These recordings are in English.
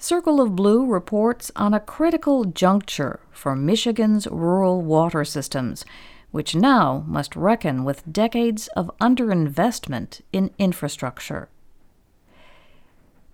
Circle of Blue reports on a critical juncture for Michigan's rural water systems, which now must reckon with decades of underinvestment in infrastructure.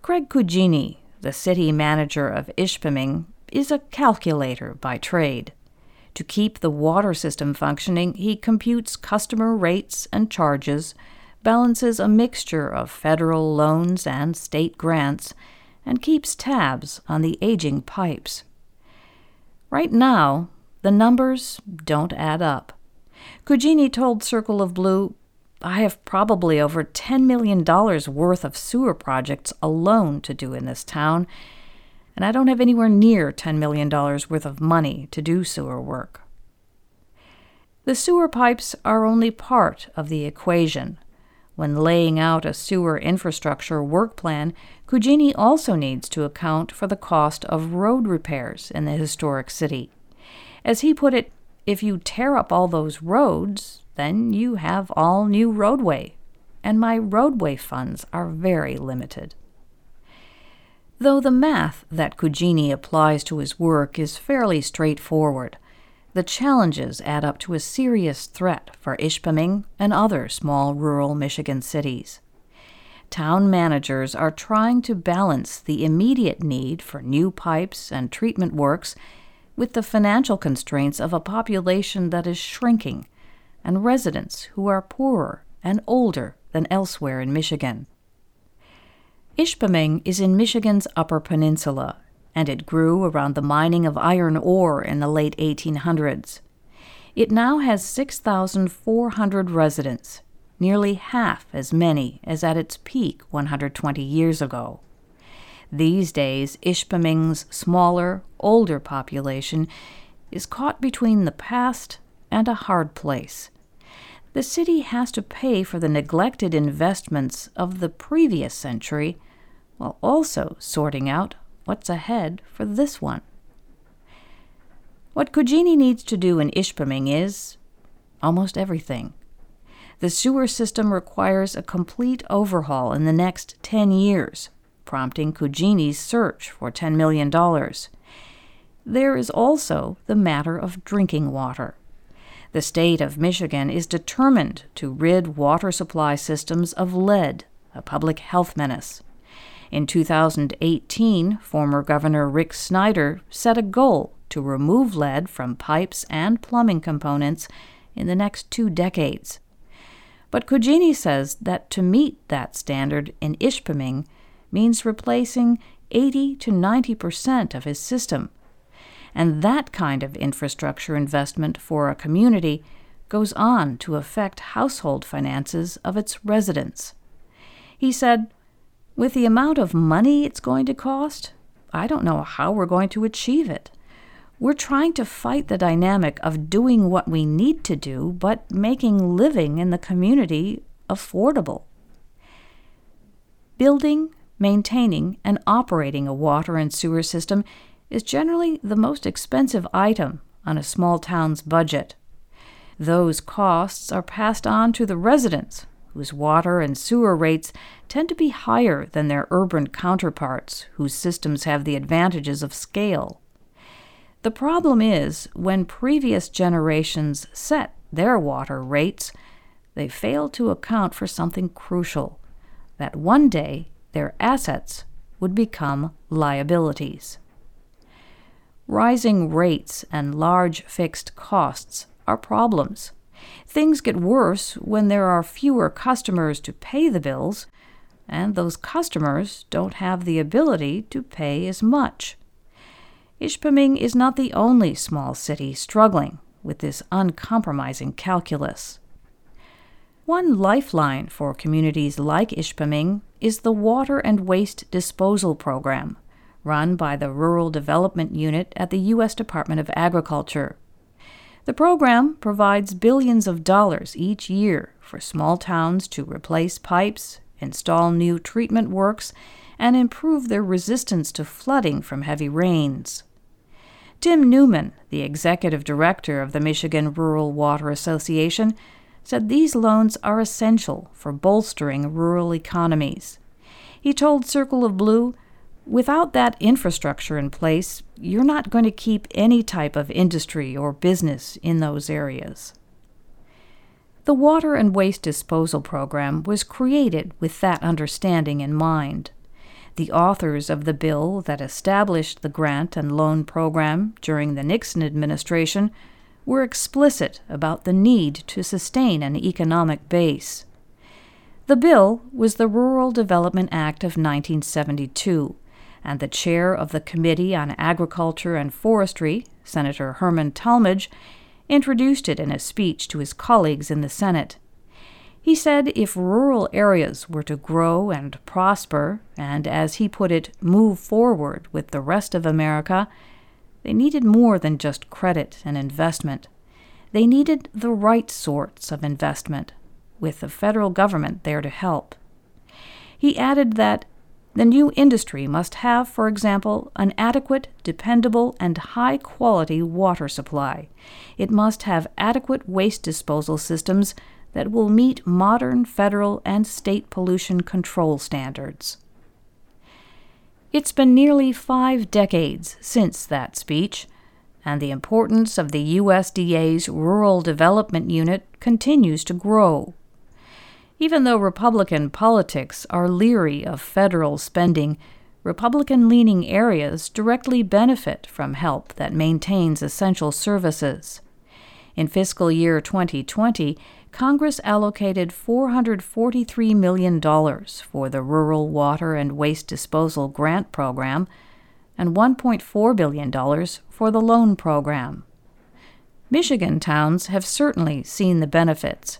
Craig Cugini, the city manager of Ishpeming, is a calculator by trade. To keep the water system functioning, he computes customer rates and charges, balances a mixture of federal loans and state grants, and keeps tabs on the aging pipes. Right now, the numbers don't add up. Cugini told Circle of Blue, I have probably over $10 million worth of sewer projects alone to do in this town, and I don't have anywhere near $10 million worth of money to do sewer work. The sewer pipes are only part of the equation. When laying out a sewer infrastructure work plan, Cugini also needs to account for the cost of road repairs in the historic city. As he put it, if you tear up all those roads, then you have all new roadway, and my roadway funds are very limited. Though the math that Cugini applies to his work is fairly straightforward, the challenges add up to a serious threat for Ishpeming and other small rural Michigan cities. Town managers are trying to balance the immediate need for new pipes and treatment works with the financial constraints of a population that is shrinking and residents who are poorer and older than elsewhere in Michigan. Ishpeming is in Michigan's Upper Peninsula, and it grew around the mining of iron ore in the late 1800s. It now has 6,400 residents, nearly half as many as at its peak 120 years ago. These days, Ishpeming's smaller, older population is caught between the past and a hard place. The city has to pay for the neglected investments of the previous century while also sorting out what's ahead for this one. What Cugini needs to do in Ishpeming is almost everything. The sewer system requires a complete overhaul in the next 10 years, prompting Cugini's search for $10 million. There is also the matter of drinking water. The state of Michigan is determined to rid water supply systems of lead, a public health menace. In 2018, former Governor Rick Snyder set a goal to remove lead from pipes and plumbing components in the next two decades. But Cugini says that to meet that standard in Ishpeming means replacing 80 to 90 percent of his system. And that kind of infrastructure investment for a community goes on to affect household finances of its residents. He said, With the amount of money it's going to cost, I don't know how we're going to achieve it. We're trying to fight the dynamic of doing what we need to do, but making living in the community affordable. Building, maintaining, and operating a water and sewer system is generally the most expensive item on a small town's budget. Those costs are passed on to the residents, whose water and sewer rates tend to be higher than their urban counterparts, whose systems have the advantages of scale. The problem is, when previous generations set their water rates, they failed to account for something crucial that one day their assets would become liabilities. Rising rates and large fixed costs are problems. Things get worse when there are fewer customers to pay the bills, and those customers don't have the ability to pay as much. Ishpeming is not the only small city struggling with this uncompromising calculus. One lifeline for communities like Ishpeming is the Water and Waste Disposal Program, run by the Rural Development Unit at the U.S. Department of Agriculture. The program provides billions of dollars each year for small towns to replace pipes, install new treatment works, and improve their resistance to flooding from heavy rains. Tim Newman, the executive director of the Michigan Rural Water Association, said these loans are essential for bolstering rural economies. He told Circle of Blue, Without that infrastructure in place, you're not going to keep any type of industry or business in those areas. The Water and Waste Disposal Program was created with that understanding in mind. The authors of the bill that established the grant and loan program during the Nixon administration were explicit about the need to sustain an economic base. The bill was the Rural Development Act of 1972 and the chair of the Committee on Agriculture and Forestry, Senator Herman Talmadge, introduced it in a speech to his colleagues in the Senate. He said if rural areas were to grow and prosper, and, as he put it, move forward with the rest of America, they needed more than just credit and investment. They needed the right sorts of investment, with the federal government there to help. He added that the new industry must have, for example, an adequate, dependable, and high quality water supply. It must have adequate waste disposal systems that will meet modern federal and state pollution control standards. It's been nearly five decades since that speech, and the importance of the USDA's Rural Development Unit continues to grow. Even though Republican politics are leery of federal spending, Republican leaning areas directly benefit from help that maintains essential services. In fiscal year 2020, Congress allocated $443 million for the Rural Water and Waste Disposal Grant Program and $1.4 billion for the Loan Program. Michigan towns have certainly seen the benefits.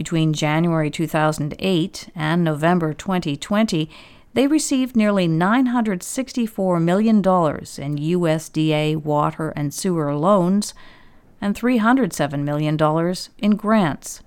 Between January 2008 and November 2020, they received nearly $964 million in USDA water and sewer loans and $307 million in grants.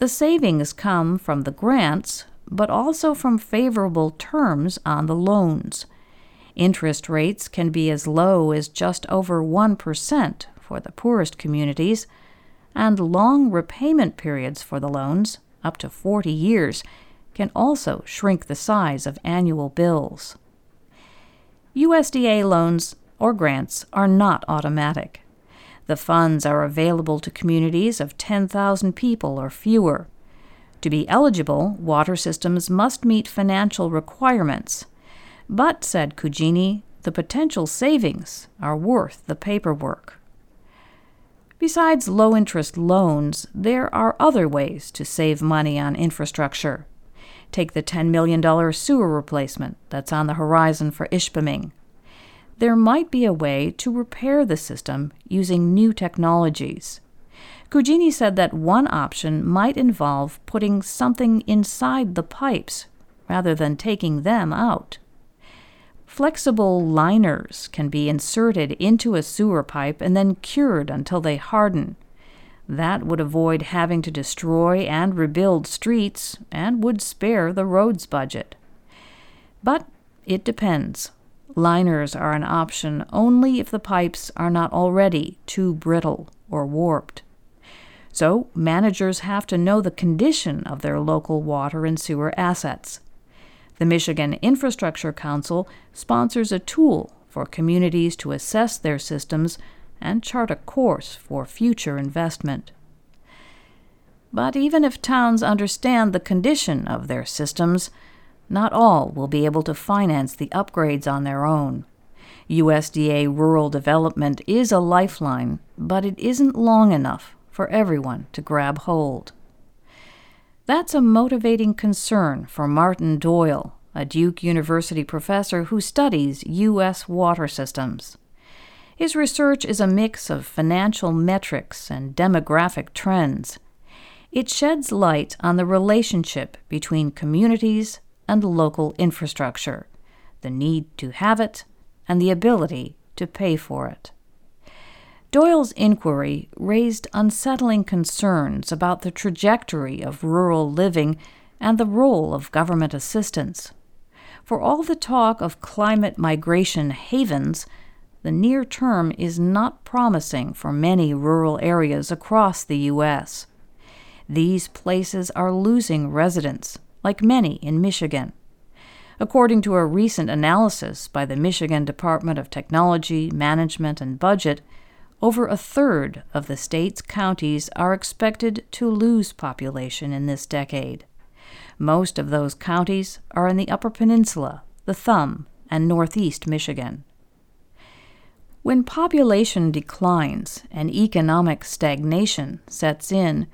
The savings come from the grants, but also from favorable terms on the loans. Interest rates can be as low as just over 1% for the poorest communities and long repayment periods for the loans, up to 40 years, can also shrink the size of annual bills. USDA loans or grants are not automatic. The funds are available to communities of 10,000 people or fewer. To be eligible, water systems must meet financial requirements. But, said Cugini, the potential savings are worth the paperwork. Besides low interest loans, there are other ways to save money on infrastructure. Take the $10 million sewer replacement that's on the horizon for Ishpeming. There might be a way to repair the system using new technologies. Cugini said that one option might involve putting something inside the pipes rather than taking them out. Flexible liners can be inserted into a sewer pipe and then cured until they harden. That would avoid having to destroy and rebuild streets and would spare the roads budget. But it depends. Liners are an option only if the pipes are not already too brittle or warped. So, managers have to know the condition of their local water and sewer assets. The Michigan Infrastructure Council sponsors a tool for communities to assess their systems and chart a course for future investment. But even if towns understand the condition of their systems, not all will be able to finance the upgrades on their own. USDA rural development is a lifeline, but it isn't long enough for everyone to grab hold. That's a motivating concern for Martin Doyle, a Duke University professor who studies U.S. water systems. His research is a mix of financial metrics and demographic trends. It sheds light on the relationship between communities and local infrastructure, the need to have it, and the ability to pay for it. Doyle's inquiry raised unsettling concerns about the trajectory of rural living and the role of government assistance. For all the talk of climate migration havens, the near term is not promising for many rural areas across the U.S. These places are losing residents, like many in Michigan. According to a recent analysis by the Michigan Department of Technology, Management, and Budget, over a third of the state's counties are expected to lose population in this decade. Most of those counties are in the Upper Peninsula, the Thumb, and Northeast Michigan. When population declines and economic stagnation sets in,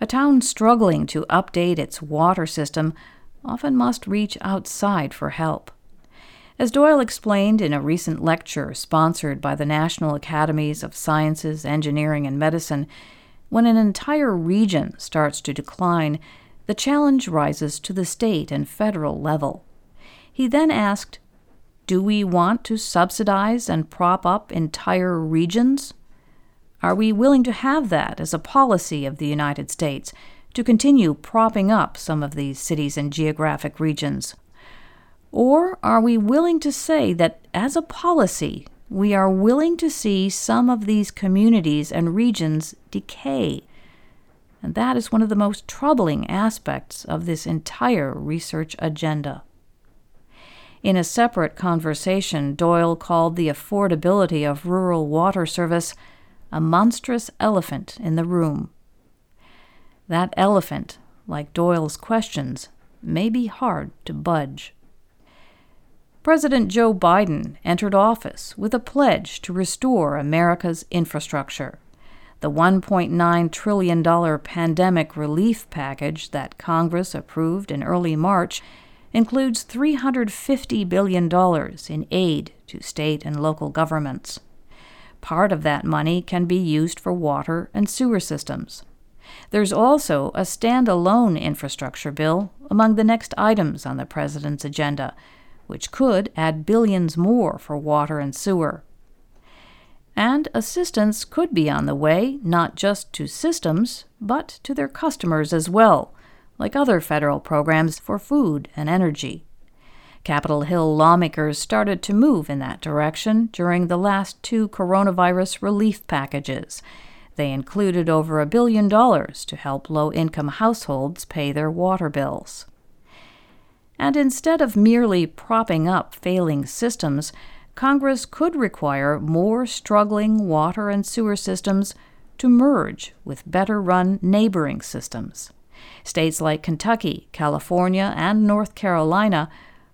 a town struggling to update its water system often must reach outside for help. As Doyle explained in a recent lecture sponsored by the National Academies of Sciences, Engineering, and Medicine, when an entire region starts to decline, the challenge rises to the state and federal level. He then asked, Do we want to subsidize and prop up entire regions? Are we willing to have that as a policy of the United States to continue propping up some of these cities and geographic regions? Or are we willing to say that, as a policy, we are willing to see some of these communities and regions decay? And that is one of the most troubling aspects of this entire research agenda. In a separate conversation, Doyle called the affordability of rural water service a monstrous elephant in the room. That elephant, like Doyle's questions, may be hard to budge. President Joe Biden entered office with a pledge to restore America's infrastructure. The $1.9 trillion pandemic relief package that Congress approved in early March includes $350 billion in aid to state and local governments. Part of that money can be used for water and sewer systems. There's also a standalone infrastructure bill among the next items on the President's agenda which could add billions more for water and sewer. And assistance could be on the way not just to systems, but to their customers as well, like other federal programs for food and energy. Capitol Hill lawmakers started to move in that direction during the last two coronavirus relief packages. They included over a billion dollars to help low income households pay their water bills. And instead of merely propping up failing systems, Congress could require more struggling water and sewer systems to merge with better run neighboring systems. States like Kentucky, California, and North Carolina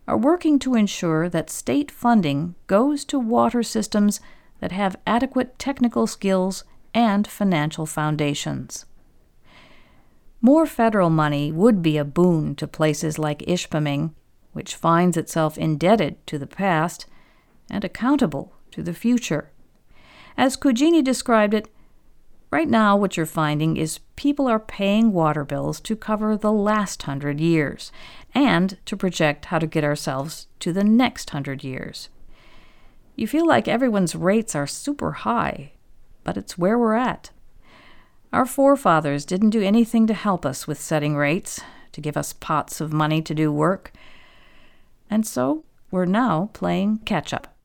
are working to ensure that state funding goes to water systems that have adequate technical skills and financial foundations. More federal money would be a boon to places like Ishpeming, which finds itself indebted to the past and accountable to the future. As Cugini described it, right now what you're finding is people are paying water bills to cover the last hundred years and to project how to get ourselves to the next hundred years. You feel like everyone's rates are super high, but it's where we're at. Our forefathers didn't do anything to help us with setting rates, to give us pots of money to do work. And so we're now playing catch up.